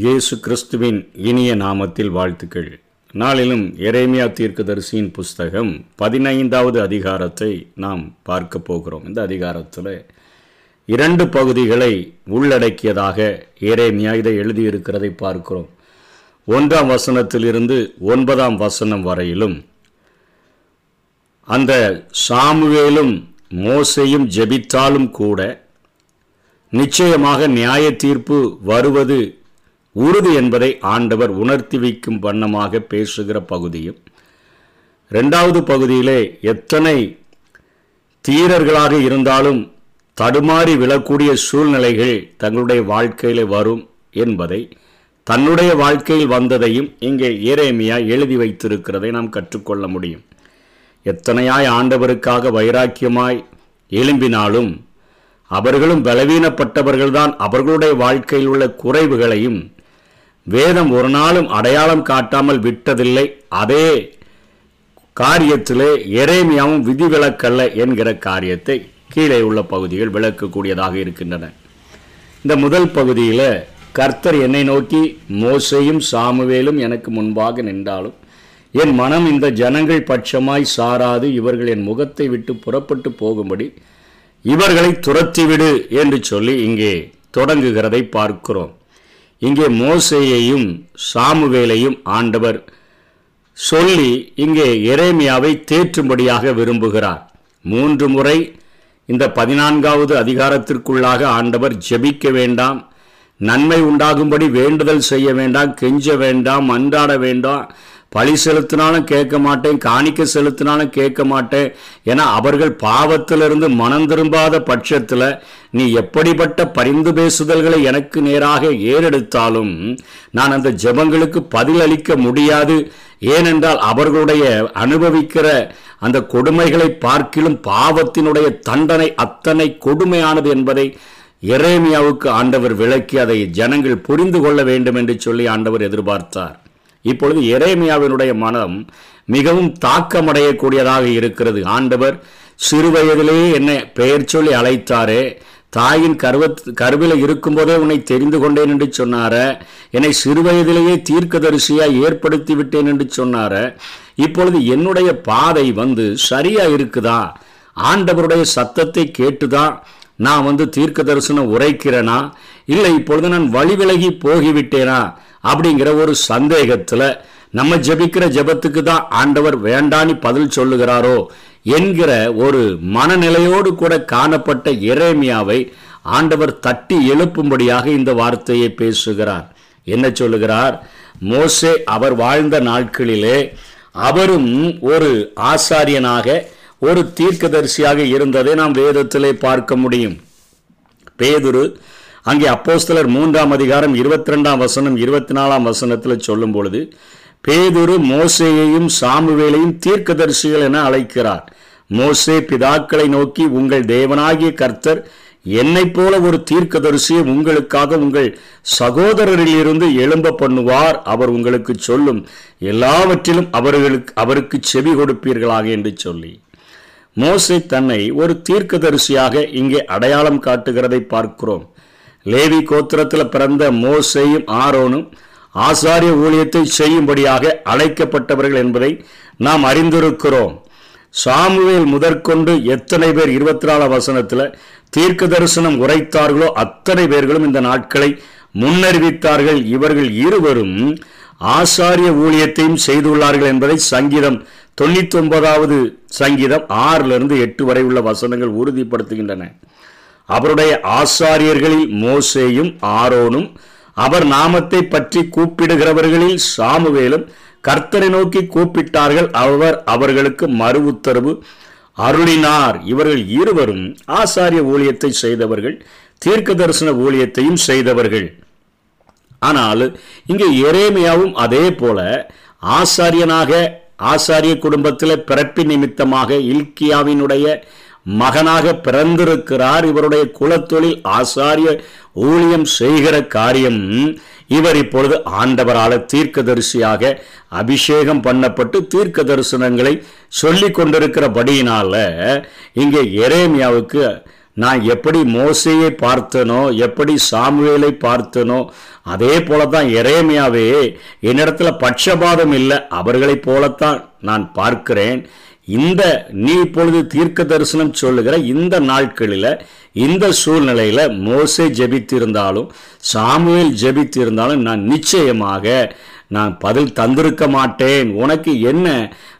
இயேசு கிறிஸ்துவின் இனிய நாமத்தில் வாழ்த்துக்கள். நாளிலும் எரேமியா தீர்க்கதரிசியின் புஸ்தகம் பதினைந்தாவது அதிகாரத்தை நாம் பார்க்க போகிறோம். இந்த அதிகாரத்தில் இரண்டு பகுதிகளை உள்ளடக்கியதாக எரேமியா இதை எழுதியிருக்கிறதை பார்க்கிறோம். ஒன்றாம் வசனத்திலிருந்து ஒன்பதாம் வசனம் வரையிலும் அந்த சாமுவேலும் மோசையும் ஜெபித்தாலும் கூட நிச்சயமாக நியாய தீர்ப்பு வருவது உறுதி என்பதை ஆண்டவர் உணர்த்தி வைக்கும் வண்ணமாக பேசுகிற பகுதியும் ரெண்டாவது பகுதியிலே எத்தனை தீரர்களாக இருந்தாலும் தடுமாறி விழக்கூடிய சூழ்நிலைகள் தங்களுடைய வாழ்க்கையில் வரும் என்பதை தன்னுடைய வாழ்க்கையில் வந்ததையும் இங்கே ஏரேமியா எழுதி வைத்திருக்கிறதை நாம் கற்றுக்கொள்ள முடியும். எத்தனையாய் ஆண்டவருக்காக வைராக்கியமாய் எழும்பினாலும் அவர்களும் பலவீனப்பட்டவர்கள்தான் அவர்களுடைய வாழ்க்கையில் உள்ள குறைவுகளையும் வேதம் ஒரு நாளும் அடையாளம் காட்டாமல் விட்டதில்லை. அதே காரியத்திலே எரேமியாவும் விதிவிலக்கல்ல என்கிற காரியத்தை கீழே உள்ள பகுதிகள் விளக்கக்கூடியதாக இருக்கின்றன. இந்த முதல் பகுதியில் கர்த்தர் என்னை நோக்கி மோசையும் சாமுவேலும் எனக்கு முன்பாக நின்றாலும் என் மனம் இந்த ஜனங்கள் பட்சமாய் சாராது இவர்கள் என் முகத்தை விட்டு புறப்பட்டு போகும்படி இவர்களை துரத்திவிடு என்று சொல்லி இங்கே தொடங்குகிறதை பார்க்கிறோம். இங்கே மோசையையும் சாமுவேலையும் ஆண்டவர் சொல்லி இங்கே எரேமியாவை தேற்றும்படியாக விரும்புகிறார். மூன்று முறை இந்த பதினான்காவது அதிகாரத்திற்குள்ளாக ஆண்டவர் ஜெபிக்க வேண்டாம். நன்மை உண்டாகும்படி வேண்டுதல் செய்ய வேண்டாம். கெஞ்ச வேண்டாம். அன்றாட வேண்டாம். பழி செலுத்தினாலும் கேட்க மாட்டேன் காணிக்க செலுத்தினாலும் கேட்க மாட்டேன் ஏன்னா அவர்கள் பாவத்திலிருந்து மனம் திரும்பாத பட்சத்தில் நீ எப்படிப்பட்ட பரிந்து பேசுதல்களை எனக்கு நேராக ஏறெடுத்தாலும் நான் அந்த ஜெபங்களுக்கு பதில் அளிக்க முடியாது. ஏனென்றால் அவர்களுடைய அனுபவிக்கிற அந்த கொடுமைகளை பார்க்கிலும் பாவத்தினுடைய தண்டனை அத்தனை கொடுமையானது என்பதை எரேமியாவுக்கு ஆண்டவர் விளக்கி அதை ஜனங்கள் புரிந்து கொள்ள வேண்டும் என்று சொல்லி ஆண்டவர் எதிர்பார்த்தார். இப்பொழுது எரேமியாவினுடைய மனம் மிகவும் தாக்கமடையக்கூடியதாக இருக்கிறது. ஆண்டவர் சிறுவயதிலேயே என்னை பெயர் சொல்லி அழைத்தாரே தாயின் கருவ கருவில இருக்கும்போதே உன்னை தெரிந்து கொண்டேன் என்று சொன்னார என்னை சிறுவயதிலேயே தீர்க்கதரிசியாக ஏற்படுத்தி விட்டேன் என்று சொன்னார இப்பொழுது என்னுடைய பாதை வந்து சரியா இருக்குதா? ஆண்டவருடைய சத்தத்தை கேட்டுதான் நான் வந்து தீர்க்க தரிசனம் உரைக்கிறேனா? இல்லை இப்பொழுது நான் வழி விலகி போகிவிட்டேனா? அப்படிங்கிற ஒரு சந்தேகத்தில் நம்ம ஜெபிக்கிற ஜெபத்துக்கு தான் ஆண்டவர் வேண்டான்னு பதில் சொல்லுகிறாரோ என்கிற ஒரு மனநிலையோடு கூட காணப்பட்ட இறைமையாவை ஆண்டவர் தட்டி எழுப்பும்படியாக இந்த வார்த்தையை பேசுகிறார். என்ன சொல்லுகிறார்? மோசே அவர் வாழ்ந்த நாட்களிலே அவரும் ஒரு ஆசாரியனாக ஒரு தீர்க்கதரிசியாக இருந்ததை நாம் வேதத்திலே பார்க்க முடியும். பேதுரு அங்கே அப்போஸ்தலர் மூன்றாம் அதிகாரம் இருபத்தி ரெண்டாம் வசனம் இருபத்தி நாலாம் வசனத்தில் சொல்லும் பொழுது பேதுரு மோசேயையும் சாமுவேலையும் தீர்க்கதரிசிகள் என அழைக்கிறார். மோசே பிதாக்களை நோக்கி உங்கள் தேவனாகிய கர்த்தர் என்னைப் போல ஒரு தீர்க்கதரிசியை உங்களுக்காக உங்கள் சகோதரரிலிருந்து எழும்ப பண்ணுவார். அவர் உங்களுக்கு சொல்லும் எல்லாவற்றிலும் அவர்களுக்கு அவருக்கு செவி கொடுப்பீர்களாக என்று சொல்லி. மோசை தன்னை ஒரு தீர்க்கதரிசியாக இங்கே அடையாளம் காட்டுகிறதை பார்க்கிறோம். லேவி கோத்திரத்தில் பிறந்த மோசையும் ஆரோனும் ஆசாரிய ஊழியத்தை செய்யும்படியாக அழைக்கப்பட்டவர்கள் என்பதை நாம் அறிந்திருக்கிறோம். சாமுவேல் முதற்கொண்டு எத்தனை பேர் இருபத்தி நாலாம் வசனத்தில் தீர்க்க தரிசனம் உரைத்தார்களோ அத்தனை பேர்களும் இந்த நாட்களை முன்னறிவித்தார்கள். இவர்கள் இருவரும் ஆசாரிய ஊழியத்தையும் செய்துள்ளார்கள் என்பதை சங்கீதம் தொண்ணூத்தி ஒன்பதாவது சங்கீதம் ஆறிலிருந்து எட்டு வரை உள்ள வசனங்கள் உறுதிப்படுத்துகின்றன. அவருடைய ஆசாரியர்களில் மோசேயும் ஆரோனும் அவர் நாமத்தை பற்றி கூப்பிடுகிறவர்களில் சாமுவேலும் கர்த்தரை நோக்கி கூப்பிட்டார்கள். அவர் அவர்களுக்கு மறு உத்தரவு அருளினார். இவர்கள் இருவரும் ஆசாரிய ஊழியத்தை செய்தவர்கள் தீர்க்க தரிசன ஊழியத்தையும் செய்தவர்கள். ஆனால் இங்கே எரேமியாவும் அதே போல ஆசாரியனாக ஆசாரிய குடும்பத்தில் பிறப்பி நிமித்தமாக இல்கியாவினுடைய மகனாக பிறந்திருக்கிறார். இவருடைய குலத்தொழில் ஆசாரிய ஊழியம் செய்கிற காரியம். இவர் இப்பொழுது ஆண்டவரால தீர்க்கதரிசியாக அபிஷேகம் பண்ணப்பட்டு தீர்க்க தரிசனங்களை சொல்லி கொண்டிருக்கிறபடியினால இங்கே எரேமியாவுக்கு நான் எப்படி மோசையை பார்த்தனோ எப்படி சாமுவேலை பார்த்தனோ அதே போலத்தான் எரேமியாவே என்னிடத்துல பட்சபாதம் இல்லை. அவர்களைப் போலத்தான் நான் பார்க்கிறேன். இந்த நீ இப்பொழுது தீர்க்க தரிசனம் சொல்லுகிற இந்த நாட்களில் இந்த சூழ்நிலையில் மோசே ஜெபித்திருந்தாலும் சாமுவேல் ஜெபித்திருந்தாலும் நான் நிச்சயமாக நான் பதில் தந்திருக்க மாட்டேன். உனக்கு என்ன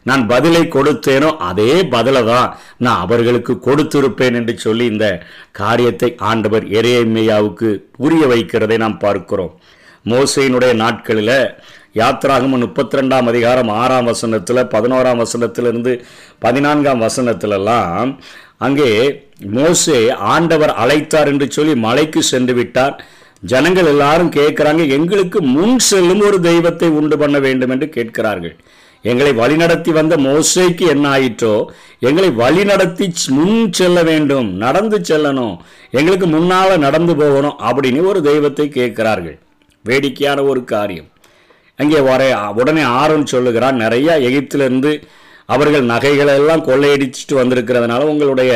நான் பதிலை கொடுத்தேனோ அதே பதிலை தான் நான் அவர்களுக்கு கொடுத்திருப்பேன் என்று சொல்லி இந்த காரியத்தை ஆண்டவர் எரேமையாவுக்கு புரிய வைக்கிறதை நாம் பார்க்கிறோம். மோசையினுடைய நாட்களில் யாத்ராகம முப்பத்தி ரெண்டாம் அதிகாரம் ஆறாம் வசனத்தில் பதினோராம் வசனத்திலிருந்து பதினான்காம் வசனத்திலெல்லாம் அங்கே மோசே ஆண்டவர் அழைத்தார் என்று சொல்லி மலைக்கு சென்று விட்டார். ஜனங்கள் எல்லாரும் கேட்கிறாங்க எங்களுக்கு முன் செல்லும் ஒரு தெய்வத்தை உண்டு பண்ண வேண்டும் என்று கேட்கிறார்கள். எங்களை வழிநடத்தி வந்த மோசைக்கு என்ன ஆயிற்றோ எங்களை வழிநடத்தி முன் செல்ல வேண்டும் நடந்து செல்லணும் எங்களுக்கு முன்னால் நடந்து போகணும் அப்படின்னு ஒரு தெய்வத்தை கேட்கிறார்கள். வேடிக்கையான ஒரு காரியம். அங்கே வர உடனே ஆரோன் சொல்லுகிறான் நிறையா எகிப்திலிருந்து அவர்கள் நகைகளை எல்லாம் கொள்ளையடிச்சிட்டு வந்திருக்கிறதுனால உங்களுடைய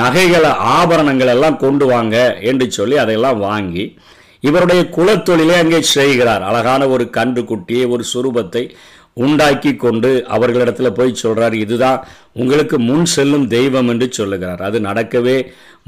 நகைகளை ஆபரணங்கள் எல்லாம் கொண்டு வாங்க என்று சொல்லி அதையெல்லாம் வாங்கி இவருடைய குலத்தொழிலை அங்கே செய்கிறார். அழகான ஒரு கன்று குட்டியை ஒரு சுரூபத்தை உண்டாக்கி கொண்டு அவர்களிடத்துல போய் சொல்றார் இதுதான் உங்களுக்கு முன் செல்லும் தெய்வம் என்று சொல்லுகிறார். அது நடக்கவே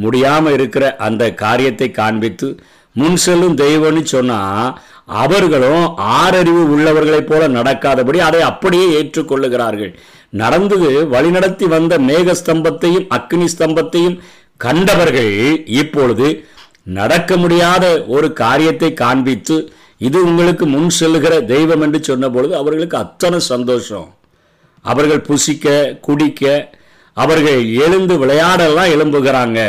முடியாமல் இருக்கிற அந்த காரியத்தை காண்பித்து முன் செல்லும் தெய்வம்னு சொன்னால் அவர்களும் ஆறறிவு உள்ளவர்களைப் போல நடக்காதபடி அதை அப்படியே ஏற்றுக்கொள்ளுகிறார்கள். நடந்து வழிநடத்தி வந்த மேக ஸ்தம்பத்தையும் அக்னி ஸ்தம்பத்தையும் கண்டவர்கள் இப்பொழுது நடக்க முடியாத ஒரு காரியத்தை காண்பித்து இது உங்களுக்கு முன் செல்லுகிற தெய்வம் என்று சொன்ன பொழுது அவர்களுக்கு அத்தனை சந்தோஷம். அவர்கள் புசிக்க குடிக்க அவர்கள் எழுந்து விளையாடலாம் எழும்புகிறாங்க.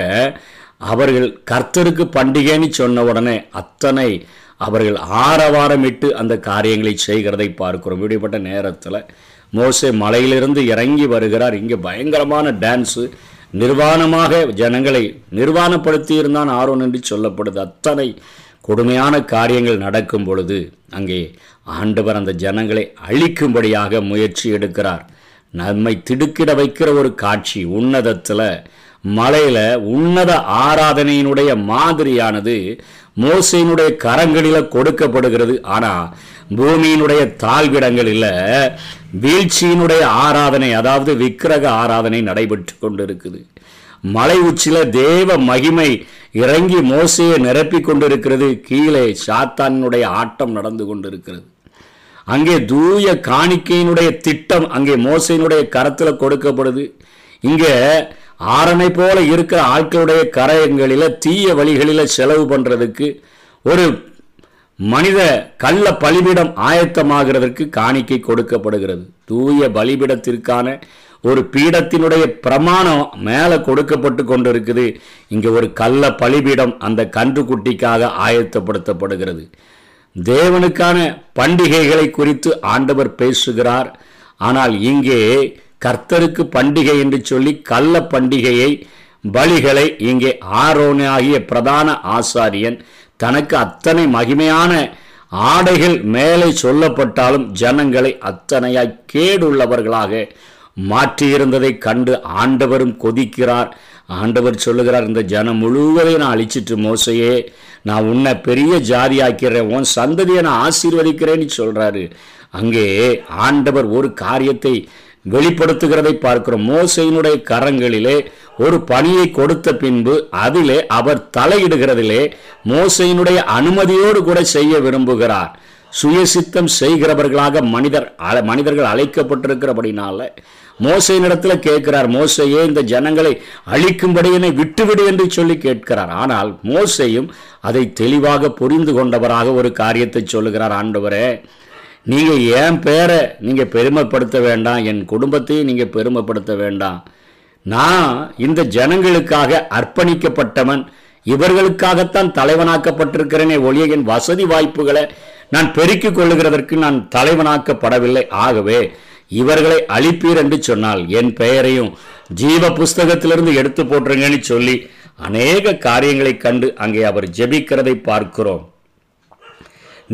அவர்கள் கர்த்தருக்கு பண்டிகைன்னு சொன்ன உடனே அத்தனை அவர்கள் ஆரவாரமிட்டு அந்த காரியங்களை செய்கிறதை பார்க்கிறோம். இப்படிப்பட்ட நேரத்தில் மோசே மலையிலிருந்து இறங்கி வருகிறார். இங்கே பயங்கரமான டான்ஸு நிர்வாணமாக ஜனங்களை நிர்வாணப்படுத்தி இருந்தான் ஆர்வம் என்று சொல்லப்படுது. அத்தனை கொடுமையான காரியங்கள் நடக்கும் பொழுது அங்கே ஆண்டவர் அந்த ஜனங்களை அழிக்கும்படியாக முயற்சி எடுக்கிறார். நம்மை திடுக்கிட வைக்கிற ஒரு காட்சி உன்னதத்தில் மலையில உன்னத ஆராதனையினுடைய மாதிரியானது மோசையினுடைய கரங்களில கொடுக்கப்படுகிறது. ஆனா பூமியினுடைய தாழ்விடங்களில் வீழ்ச்சியினுடைய ஆராதனை அதாவது விக்கிரக ஆராதனை நடைபெற்று கொண்டிருக்குது. மலை உச்சில தேவ மகிமை இறங்கி மோசையை நிரப்பி கொண்டிருக்கிறது. கீழே சாத்தானுடைய ஆட்டம் நடந்து கொண்டிருக்கிறது. அங்கே தூய காணிக்கையினுடைய திட்டம் அங்கே மோசையினுடைய கரத்தில் கொடுக்கப்படுது. இங்கே ஆரணை போல இருக்கிற ஆட்களுடைய கரையங்களில் தீய வழிகளில் செலவு பண்ணுறதுக்கு ஒரு மனித கள்ள பலிபீடம் ஆயத்தமாகிறதற்கு காணிக்கை கொடுக்கப்படுகிறது. தூய பலிபீடத்திற்கான ஒரு பீடத்தினுடைய பிரமாணம் மேலே கொடுக்கப்பட்டு கொண்டிருக்குது. இங்கே ஒரு கள்ள பலிபீடம் அந்த கன்றுக்குட்டிக்காக ஆயத்தப்படுத்தப்படுகிறது. தேவனுக்கான பண்டிகைகளை குறித்து ஆண்டவர் பேசுகிறார். ஆனால் இங்கே கர்த்தருக்கு பண்டிகை என்று சொல்லி கள்ள பண்டிகையை பலிகளை இங்கே ஆரோனாகிய பிரதான ஆசாரியன் தனக்கு அத்தனை மகிமையான ஆடைகள் மேலே சொல்லப்பட்டாலும் ஜனங்களை அத்தனையாய் கேடுள்ளவர்களாக மாற்றியிருந்ததை கண்டு ஆண்டவரும் கொதிக்கிறார். ஆண்டவர் சொல்லுகிறார் இந்த ஜனம் முழுவதையும் நான் அழிச்சிட்டு மோசையே நான் உன்னை பெரிய ஜாதி ஆக்கிறேன் உன் சந்ததியை நான் ஆசீர்வதிக்கிறேன்னு சொல்றாரு. அங்கே ஆண்டவர் ஒரு காரியத்தை வெளிப்படுத்துகிறதை பார்க்கிறோம். மோசையினுடைய கரங்களிலே ஒரு பணியை கொடுத்த பின்பு அதிலே அவர் தலையிடுகிறதிலே மோசையினுடைய அனுமதியோடு கூட செய்ய விரும்புகிறார். சுயசித்தம் செய்கிறவர்களாக மனிதர் மனிதர்கள் அழைக்கப்பட்டிருக்கிறபடினால மோசையினிடத்துல கேட்கிறார் மோசையே இந்த ஜனங்களை அழிக்கும்படி என்னை விட்டுவிடு என்று சொல்லி கேட்கிறார். ஆனால் மோசையும் அதை தெளிவாக புரிந்து கொண்டவராக ஒரு காரியத்தை சொல்லுகிறார். ஆண்டவரே நீங்கள் என் பேரை நீங்கள் பெருமைப்படுத்த வேண்டாம்? என் குடும்பத்தையும் நீங்கள் பெருமைப்படுத்த வேண்டாம். நான் இந்த ஜனங்களுக்காக அர்ப்பணிக்கப்பட்டவன். இவர்களுக்காகத்தான் தலைவனாக்கப்பட்டிருக்கிறேனே ஒழிய என் வசதி வாய்ப்புகளை நான் பெருக்கிக் கொள்ளுகிறதற்கு நான் தலைவனாக்கப்படவில்லை. ஆகவே இவர்களை அழிப்பீர் என்று சொன்னால் என் பெயரையும் ஜீவ புஸ்தகத்திலிருந்து எடுத்து போட்டுருங்கன்னு சொல்லி அநேக காரியங்களை கண்டு அங்கே அவர் ஜெபிக்கிறதை பார்க்கிறோம்.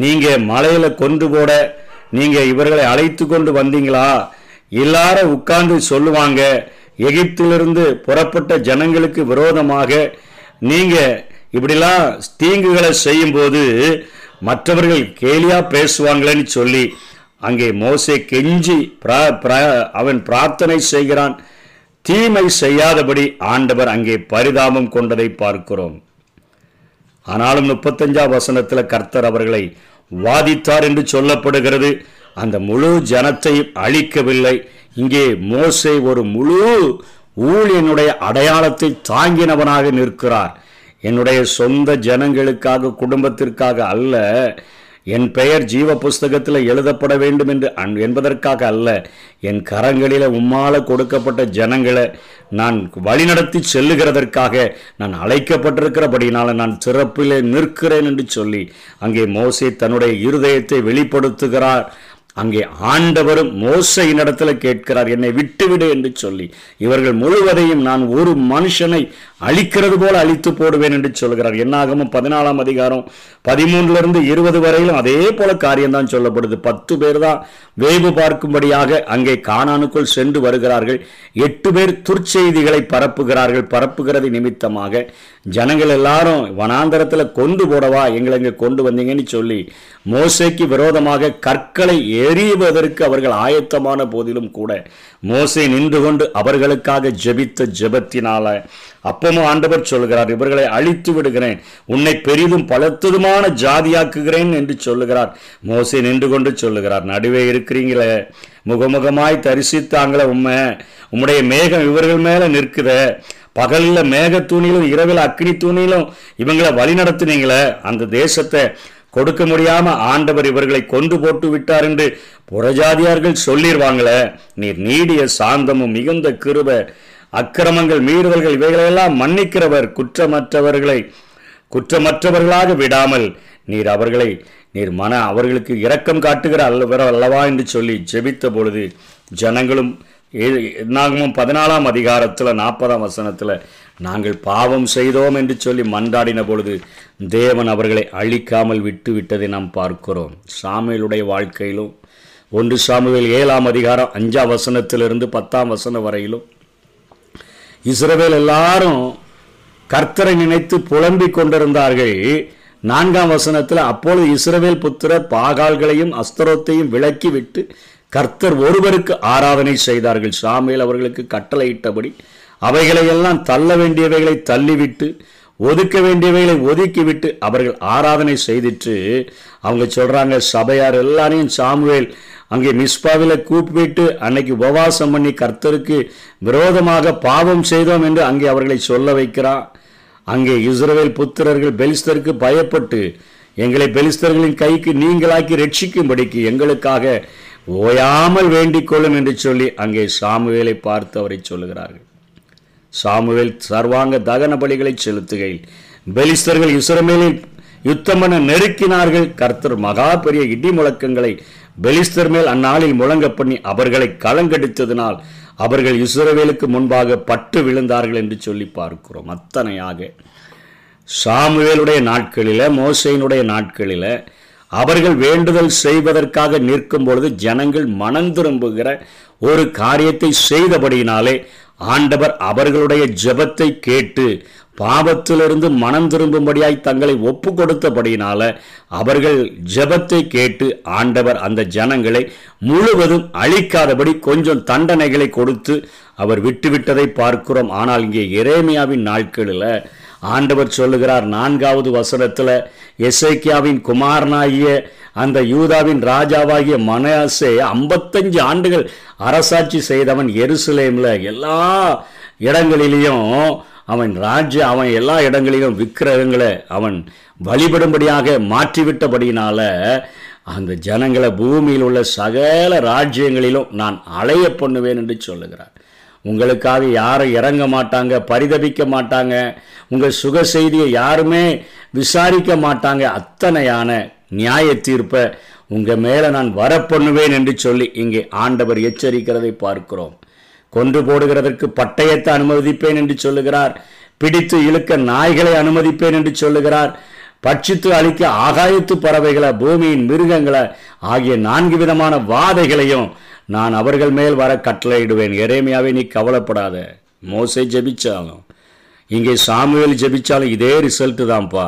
நீங்கள் மலையில் கொண்டு போட நீங்க இவர்களை அழைத்து கொண்டு வந்தீங்களா? எல்லார உட்கார்ந்து சொல்லுவாங்க. எகிப்திலிருந்து புறப்பட்ட ஜனங்களுக்கு விரோதமாக நீங்க இப்படிலாம் தீங்குகளை செய்யும்போது மற்றவர்கள் கேலியா பேசுவாங்களேன்னு சொல்லி அங்கே மோசே கெஞ்சி பிரா- பிரா- அவன் பிரார்த்தனை செய்கிறான். தீமை செய்யாதபடி ஆண்டவர் அங்கே பரிதாபம் கொண்டதை பார்க்கிறோம். ஆனாலும் முப்பத்தஞ்சாம் வசனத்துல கர்த்தர் அவர்களை வாதித்தார் என்று சொல்லப்படுகிறது. அந்த முழு ஜனத்தையும் அழிக்கவில்லை. இங்கே மோசை ஒரு முழு ஊழியனுடைய அடையாளத்தை தாங்கினவனாக நிற்கிறார். என்னுடைய சொந்த ஜனங்களுக்காக குடும்பத்திற்காக அல்ல என் பெயர் ஜீவ புஸ்தகத்தில் எழுதப்பட வேண்டும் என்று அன்- என்பதற்காக அல்ல. என் கரங்களில் உம்மால கொடுக்கப்பட்ட ஜனங்களை நான் வழிநடத்தி செல்லுகிறதற்காக நான் அழைக்கப்பட்டிருக்கிறபடினால நான் சிறப்பிலே நிற்கிறேன் என்று சொல்லி அங்கே மோசை தன்னுடைய இருதயத்தை வெளிப்படுத்துகிறார். அங்கே ஆண்டவரும் மோசையின் இடத்துல கேட்கிறார் என்னை விட்டுவிடு என்று சொல்லி. இவர்கள் முழுவதையும் நான் ஒரு மனுஷனை அழிக்கிறது போல அழித்து போடுவேன் என்று சொல்கிறார். என்னாகமும் பதினாலாம் அதிகாரம் பதிமூன்றுல இருந்து இருபது வரையிலும் அதே போல காரியம்தான் சொல்லப்படுது. பத்து பேர் தான் வேவு பார்க்கும்படியாக அங்கே காணானுக்குள் சென்று வருகிறார்கள். எட்டு பேர் துர்ச்செய்திகளை பரப்புகிறார்கள். பரப்புகிறது நிமித்தமாக ஜனங்கள் எல்லாரும் வனாந்தரத்தில் கொண்டு போடவா எங்களை இங்கே கொண்டு வந்தீங்கன்னு சொல்லி மோசைக்கு விரோதமாக கற்களை எறிவதற்கு அவர்கள் ஆயத்தமான போதிலும் கூட மோசை நின்று கொண்டு அவர்களுக்காக ஜெபித்த ஜெபத்தினால அப்பமும் ஆண்டவர் சொல்கிறார் இவர்களை அழித்து விடுகிறேன் உன்னை பெரிதும் பலத்ததுமான ஜாதியாக்குகிறேன் என்று சொல்லுகிறார். மோசி நின்று கொண்டு சொல்லுகிறார் நடுவே இருக்கிறீங்களே முகமுகமாய் தரிசித்தாங்களே உண்மை உம்முடைய மேகம் இவர்கள் மேல நிற்குத. பகலில் மேக தூணிலும் இரவில் அக்னி தூணிலும் இவங்களை வழி நடத்துனீங்களே. அந்த தேசத்தை கொடுக்க முடியாம ஆண்டவர் இவர்களை கொண்டு போட்டு விட்டார் என்று புறஜாதியார்கள் சொல்லிடுவாங்களே நீர் நீடிய சாந்தமும் மிகுந்த கிருப அக்கிரமங்கள் மீறுதல்கள் இவைகளெல்லாம் மன்னிக்கிறவர் குற்றமற்றவர்களை குற்றமற்றவர்களாக விடாமல் நீர் அவர்களை நீர் மன அவர்களுக்கு இரக்கம் காட்டுகிற அல்லவர் அல்லவா என்று சொல்லி ஜெபித்த பொழுது ஜனங்களும் ஏ- பதினாலாம் அதிகாரத்தில் நாற்பதாம் வசனத்தில் நாங்கள் பாவம் செய்தோம் என்று சொல்லி மன்றாடின பொழுது தேவன் அவர்களை அழிக்காமல் விட்டு விட்டதை நாம் பார்க்கிறோம். சாமியலுடைய வாழ்க்கையிலும் ஒன்று சாமுவேல் ஏழாம் அதிகாரம் அஞ்சாம் வசனத்திலிருந்து பத்தாம் வசனம் வரையிலும் இஸ்ரவேல் எல்லாரும் கர்த்தரை நினைத்து புலம்பிக் கொண்டிருந்தார்கள். நான்காம் வசனத்தில் அப்பொழுது இஸ்ரவேல் புத்திரர் பாகால்களையும் அஸ்தரத்தையும் விலக்கிவிட்டு கர்த்தர் ஒருவருக்கு ஆராதனை செய்தார்கள். சாமியில் அவர்களுக்கு கட்டளையிட்டபடி அவைகளையெல்லாம் தள்ள வேண்டியவைகளை தள்ளிவிட்டு ஒதுக்க வேண்டியவைகளை ஒதுக்கிவிட்டு அவர்கள் ஆராதனை செய்துட்டு அவங்க சொல்கிறாங்க சபையார் எல்லாரையும் சாமுவேல் அங்கே மிஸ்பாவில கூப்பிட்டு அன்னைக்கு உபவாசம் பண்ணி கர்த்தருக்கு விரோதமாக பாவம் செய்தோம் என்று அங்கே அவர்களை சொல்ல வைக்கிறான் அங்கே இஸ்ரவேல் புத்திரர்கள் பெலிஸ்தருக்கு பயப்பட்டு எங்களை பெலிஸ்தர்களின் கைக்கு நீங்களாக்கி ரட்சிக்கும்படிக்கு எங்களுக்காக ஓயாமல் வேண்டிக் கொள்ளும் என்று சொல்லி அங்கே சாமுவேலை பார்த்து அவரை சொல்லுகிறார்கள். சாமுவேல் சர்வாங்க தகன பலிகளை செலுத்துகையில் பெலிஸ்தர்கள் இஸ்ரமேலில் யுத்தம் நெருக்கினார்கள். கர்த்தர் மகா பெரிய இடி முழக்கங்களை பெலிஸ்தர் மேல் அந்நாளில் முழங்க பண்ணி அவர்களை கலங்கடித்ததினால் அவர்கள் இஸ்ரவேலுக்கு முன்பாக பட்டு விழுந்தார்கள் என்று சொல்லி பார்க்கிறோம். அத்தனையாக சாமுவேலுடைய நாட்களில மோசையினுடைய நாட்களில அவர்கள் வேண்டுதல் செய்வதற்காக நிற்கும் பொழுது ஜனங்கள் மனம் திரும்புகிற ஒரு காரியத்தை செய்தபடியினாலே ஆண்டவர் அவர்களுடைய ஜெபத்தை கேட்டு பாவத்திலிருந்து மனம் திரும்பும்படியாய் தங்களை ஒப்பு கொடுத்தபடியினால அவர்கள் ஜெபத்தை கேட்டு ஆண்டவர் அந்த ஜனங்களை முழுவதும் அழிக்காதபடி கொஞ்சம் தண்டனைகளை கொடுத்து அவர் விட்டுவிட்டதை பார்க்கிறோம். ஆனால் இங்கே எரேமியாவின் நாட்களில் ஆண்டவர் சொல்லுகிறார் நான்காவது வசனத்தில் எசைக்கியாவின் குமாரனாகிய அந்த யூதாவின் ராஜாவாகிய மனசே ஐம்பத்தஞ்சு ஆண்டுகள் அரசாட்சி செய்தவன் எருசலேமில். எல்லா இடங்களிலையும் அவன் ராஜ்ய அவன் எல்லா இடங்களிலும் விக்கிரகங்களை அவன் வழிபடும்படியாக மாற்றிவிட்டபடியினால அந்த ஜனங்களை பூமியில் உள்ள சகல ராஜ்யங்களிலும் நான் அலைய பண்ணுவேன் என்று சொல்லுகிறார். உங்களுக்காக யாரும் இறங்க மாட்டாங்க பரிதபிக்க மாட்டாங்க உங்கள் சுக செய்தியை யாருமே விசாரிக்க மாட்டாங்க. அத்தனையான நியாய தீர்ப்பை உங்கள் மேலே நான் வரப்பண்ணுவேன் என்று சொல்லி இங்கே ஆண்டவர் எச்சரிக்கிறதை பார்க்கிறோம். கொன்று போடுகிறதற்கு பட்டயத்தை அனுமதிப்பேன் என்று சொல்லுகிறார். பிடித்து இழுக்க நாய்களை அனுமதிப்பேன் என்று சொல்லுகிறார். பட்சித்து அழிக்க ஆகாயத்து பறவைகளை பூமியின் மிருகங்களை ஆகிய நான்கு விதமான வாதைகளையும் நான் அவர்கள் மேல் வர கட்டளையிடுவேன். எரேமியாவே நீ கவலைப்படாத. மோசை ஜெபிச்சாலும் இங்கே சாமுவேல் ஜெபிச்சாலும் இதே ரிசல்ட்டு தான்ப்பா.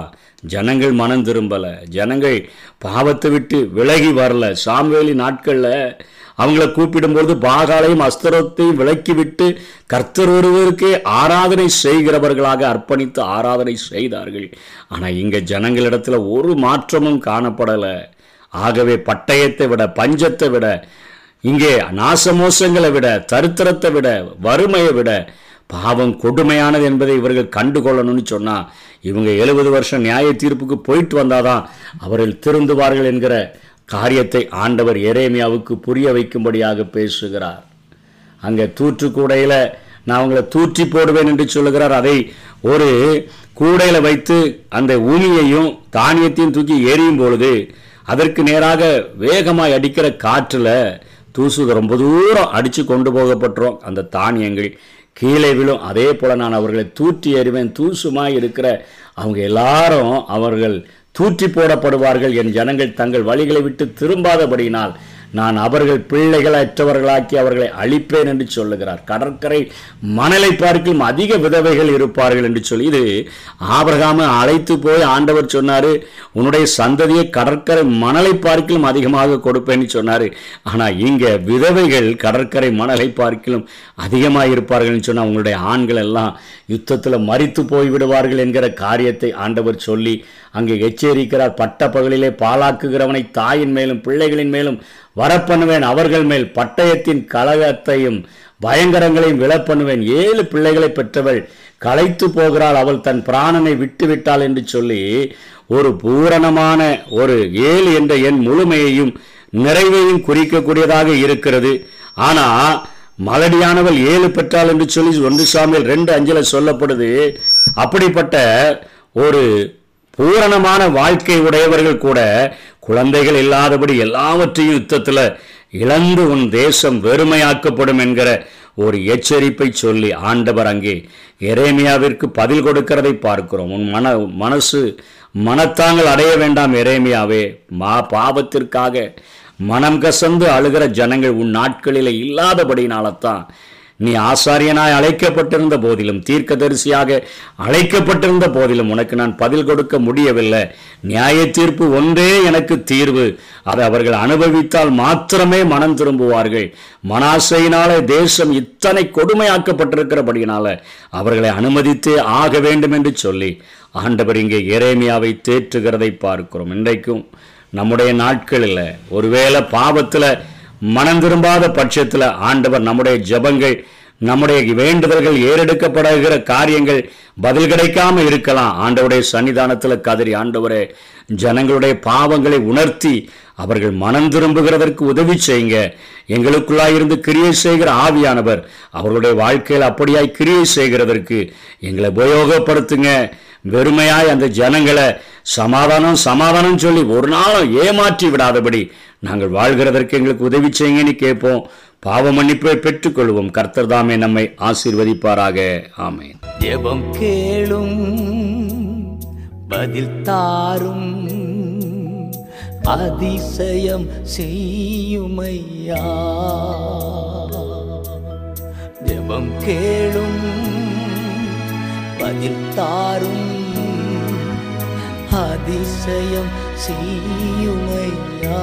ஜனங்கள் மனம் திரும்பலை. ஜனங்கள் பாவத்தை விட்டு விலகி வரல. சாமுவேலி நாட்களில் அவங்கள கூப்பிடும்போது பாகாலையும் அஸ்திரத்தையும் விலக்கிவிட்டு கர்த்தர் ஒருவருக்கே ஆராதனை செய்கிறவர்களாக அர்ப்பணித்து ஆராதனை செய்தார்கள். ஆனால் இங்கே ஜனங்களிடத்தில் ஒரு மாற்றமும் காணப்படலை. ஆகவே பட்டயத்தை விட பஞ்சத்தை விட இங்கே நாசமோசங்களை விட தரித்திரத்தை விட வறுமையை விட பாவம் கொடுமையானது என்பதை இவர்கள் கண்டுகொள்ளணும்னு சொன்னால் இவங்க எழுபது வருஷம் நியாய தீர்ப்புக்கு போயிட்டு வந்தாதான் அவர்கள் திருந்துவார்கள் என்கிற காரியத்தை ஆண்டவர் எரேமியாவுக்கு புரிய வைக்கும்படியாக பேசுகிறார். அங்கே தூற்றுக்கூடையில் நான் அவங்கள தூற்றி போடுவேன் என்று சொல்லுகிறார். அதை ஒரு கூடையில் வைத்து அந்த ஊனியையும் தானியத்தையும் தூக்கி எரியும் பொழுது அதற்கு நேராக வேகமாக அடிக்கிற காற்றில் தூசு ரொம்ப தூரம் அடித்து கொண்டு போகப்பட்டுரும் அந்த தானியங்கள். கீழே விழும். அதே போல் நான் அவர்களை தூற்றி எறிவேன். தூசுமாய் இருக்கிற அவங்க எல்லாரும் அவர்கள் தூற்றி போடப்படுவார்கள் என் ஜனங்கள் தங்கள் வழிகளை விட்டு திரும்பாதபடியினால் நான் அவர்கள் பிள்ளைகள் அற்றவர்களாக்கி அவர்களை அழிப்பேன் என்று சொல்லுகிறார். கடற்கரை மணலை பார்க்கும் அதிக விதவைகள் இருப்பார்கள் என்று சொல்லி இது ஆபரகாம அழைத்து போய் ஆண்டவர் சொன்னாரு உன்னுடைய சந்ததியை கடற்கரை மணலை பார்க்கிலும் அதிகமாக கொடுப்பேன்னு சொன்னாரு. ஆனா இங்க விதவைகள் கடற்கரை மணலை பார்க்கிலும் அதிகமாக இருப்பார்கள் சொன்னா உங்களுடைய ஆண்கள் எல்லாம் யுத்தத்தில் மறித்து போய் விடுவார்கள் என்கிற காரியத்தை ஆண்டவர் சொல்லி அங்கே எச்சரிக்கிறார். பட்ட பகலிலே பாலாக்குகிறவனை தாயின் மேலும் பிள்ளைகளின் மேலும் வரப்பண்ணுவேன் அவர்கள் மேல் பட்டயத்தின் கலகத்தையும் பயங்கரங்களையும் விழப்பண்ணுவேன். ஏழு பிள்ளைகளை பெற்றவள் களைத்து போகிறாள் அவள் தன் பிராணனை விட்டுவிட்டாள் என்று சொல்லி ஒரு பூரணமான ஒரு ஏழு என்ற என் முழுமையையும் நிறைவையும் குறிக்கக்கூடியதாக இருக்கிறது. ஆனால் மலடியானவள் ஏழு பெற்றாள் என்று சொல்லி ஒன்று சாமியில் ரெண்டு அஞ்சல சொல்லப்படுது. அப்படிப்பட்ட ஒரு பூரணமான வாழ்க்கை உடையவர்கள் கூட குழந்தைகள் இல்லாதபடி எல்லாவற்றையும் யுத்தத்தில் இழந்து உன் தேசம் வெறுமையாக்கப்படும் என்கிற ஒரு எச்சரிப்பை சொல்லி ஆண்டவர் அங்கே எரேமியாவிற்கு பதில் கொடுக்கிறதை பார்க்கிறோம். உன் மன மனசு மனத்தாங்கள் அடைய வேண்டாம் எரேமியாவே. மா பாவத்திற்காக மனம் கசந்து அழுகிற ஜனங்கள் உன் நாட்களில் இல்லாதபடினால்தான் நீ ஆசாரியனாய் அழைக்கப்பட்டிருந்த போதிலும் தீர்க்கதரிசியாக அழைக்கப்பட்டிருந்த போதிலும் உனக்கு நான் பதில் கொடுக்க முடியவில்லை. நியாய தீர்ப்பு ஒன்றே எனக்கு தீர்வு. அதை அவர்கள் அனுபவித்தால் மாத்திரமே மனம் திரும்புவார்கள். மனாசையினாலே தேசம் இத்தனை கொடுமையாக்கப்பட்டிருக்கிறபடியினால அவர்களை அனுமதித்தே ஆக வேண்டும் என்று சொல்லி ஆண்டவர் இங்கே எரேமியாவை தேற்றுகிறதை பார்க்கிறோம். இன்றைக்கும் நம்முடைய நாட்களில் ஒருவேளை பாவத்தில் மனம் திரும்பாத பட்சத்தில் ஆண்டவர் நம்முடைய ஜபங்கள் நம்முடைய வேண்டுதல்கள் ஏறெடுக்கப்படுகிற காரியங்கள் பதில் கிடைக்காம இருக்கலாம். ஆண்டவருடைய சன்னிதானத்தில் கதறி ஆண்டவரே ஜனங்களுடைய பாவங்களை உணர்த்தி அவர்கள் மனம் திரும்புகிறதற்கு உதவி செய்யுங்க. எங்களுக்குள்ளாயிருந்து கிரியை செய்கிற ஆவியானவர் அவர்களுடைய வாழ்க்கையில் அப்படியாய் கிரியை செய்கிறதற்கு எங்களை உபயோகப்படுத்துங்க. வெறுமையாய் அந்த ஜனங்களை சமாதானம் சமாதானம் சொல்லி ஒரு நாளும் ஏமாற்றி விடாதபடி நாங்கள் வாழ்கிறதற்கு எங்களுக்கு உதவி செய்யுங்கன்னு கேட்போம். பாவ மன்னிப்பை பெற்றுக்கொள்வோம். கர்த்தர் தாமே நம்மை ஆசீர்வதிப்பாராக. ஆமேன். ஜெபம் கேளும் பதில் தாரும் அதிசயம் செய்யுமையா? ஜெபம் கேளும் பதில் தாரும் அதிசயம் செய்யுமையா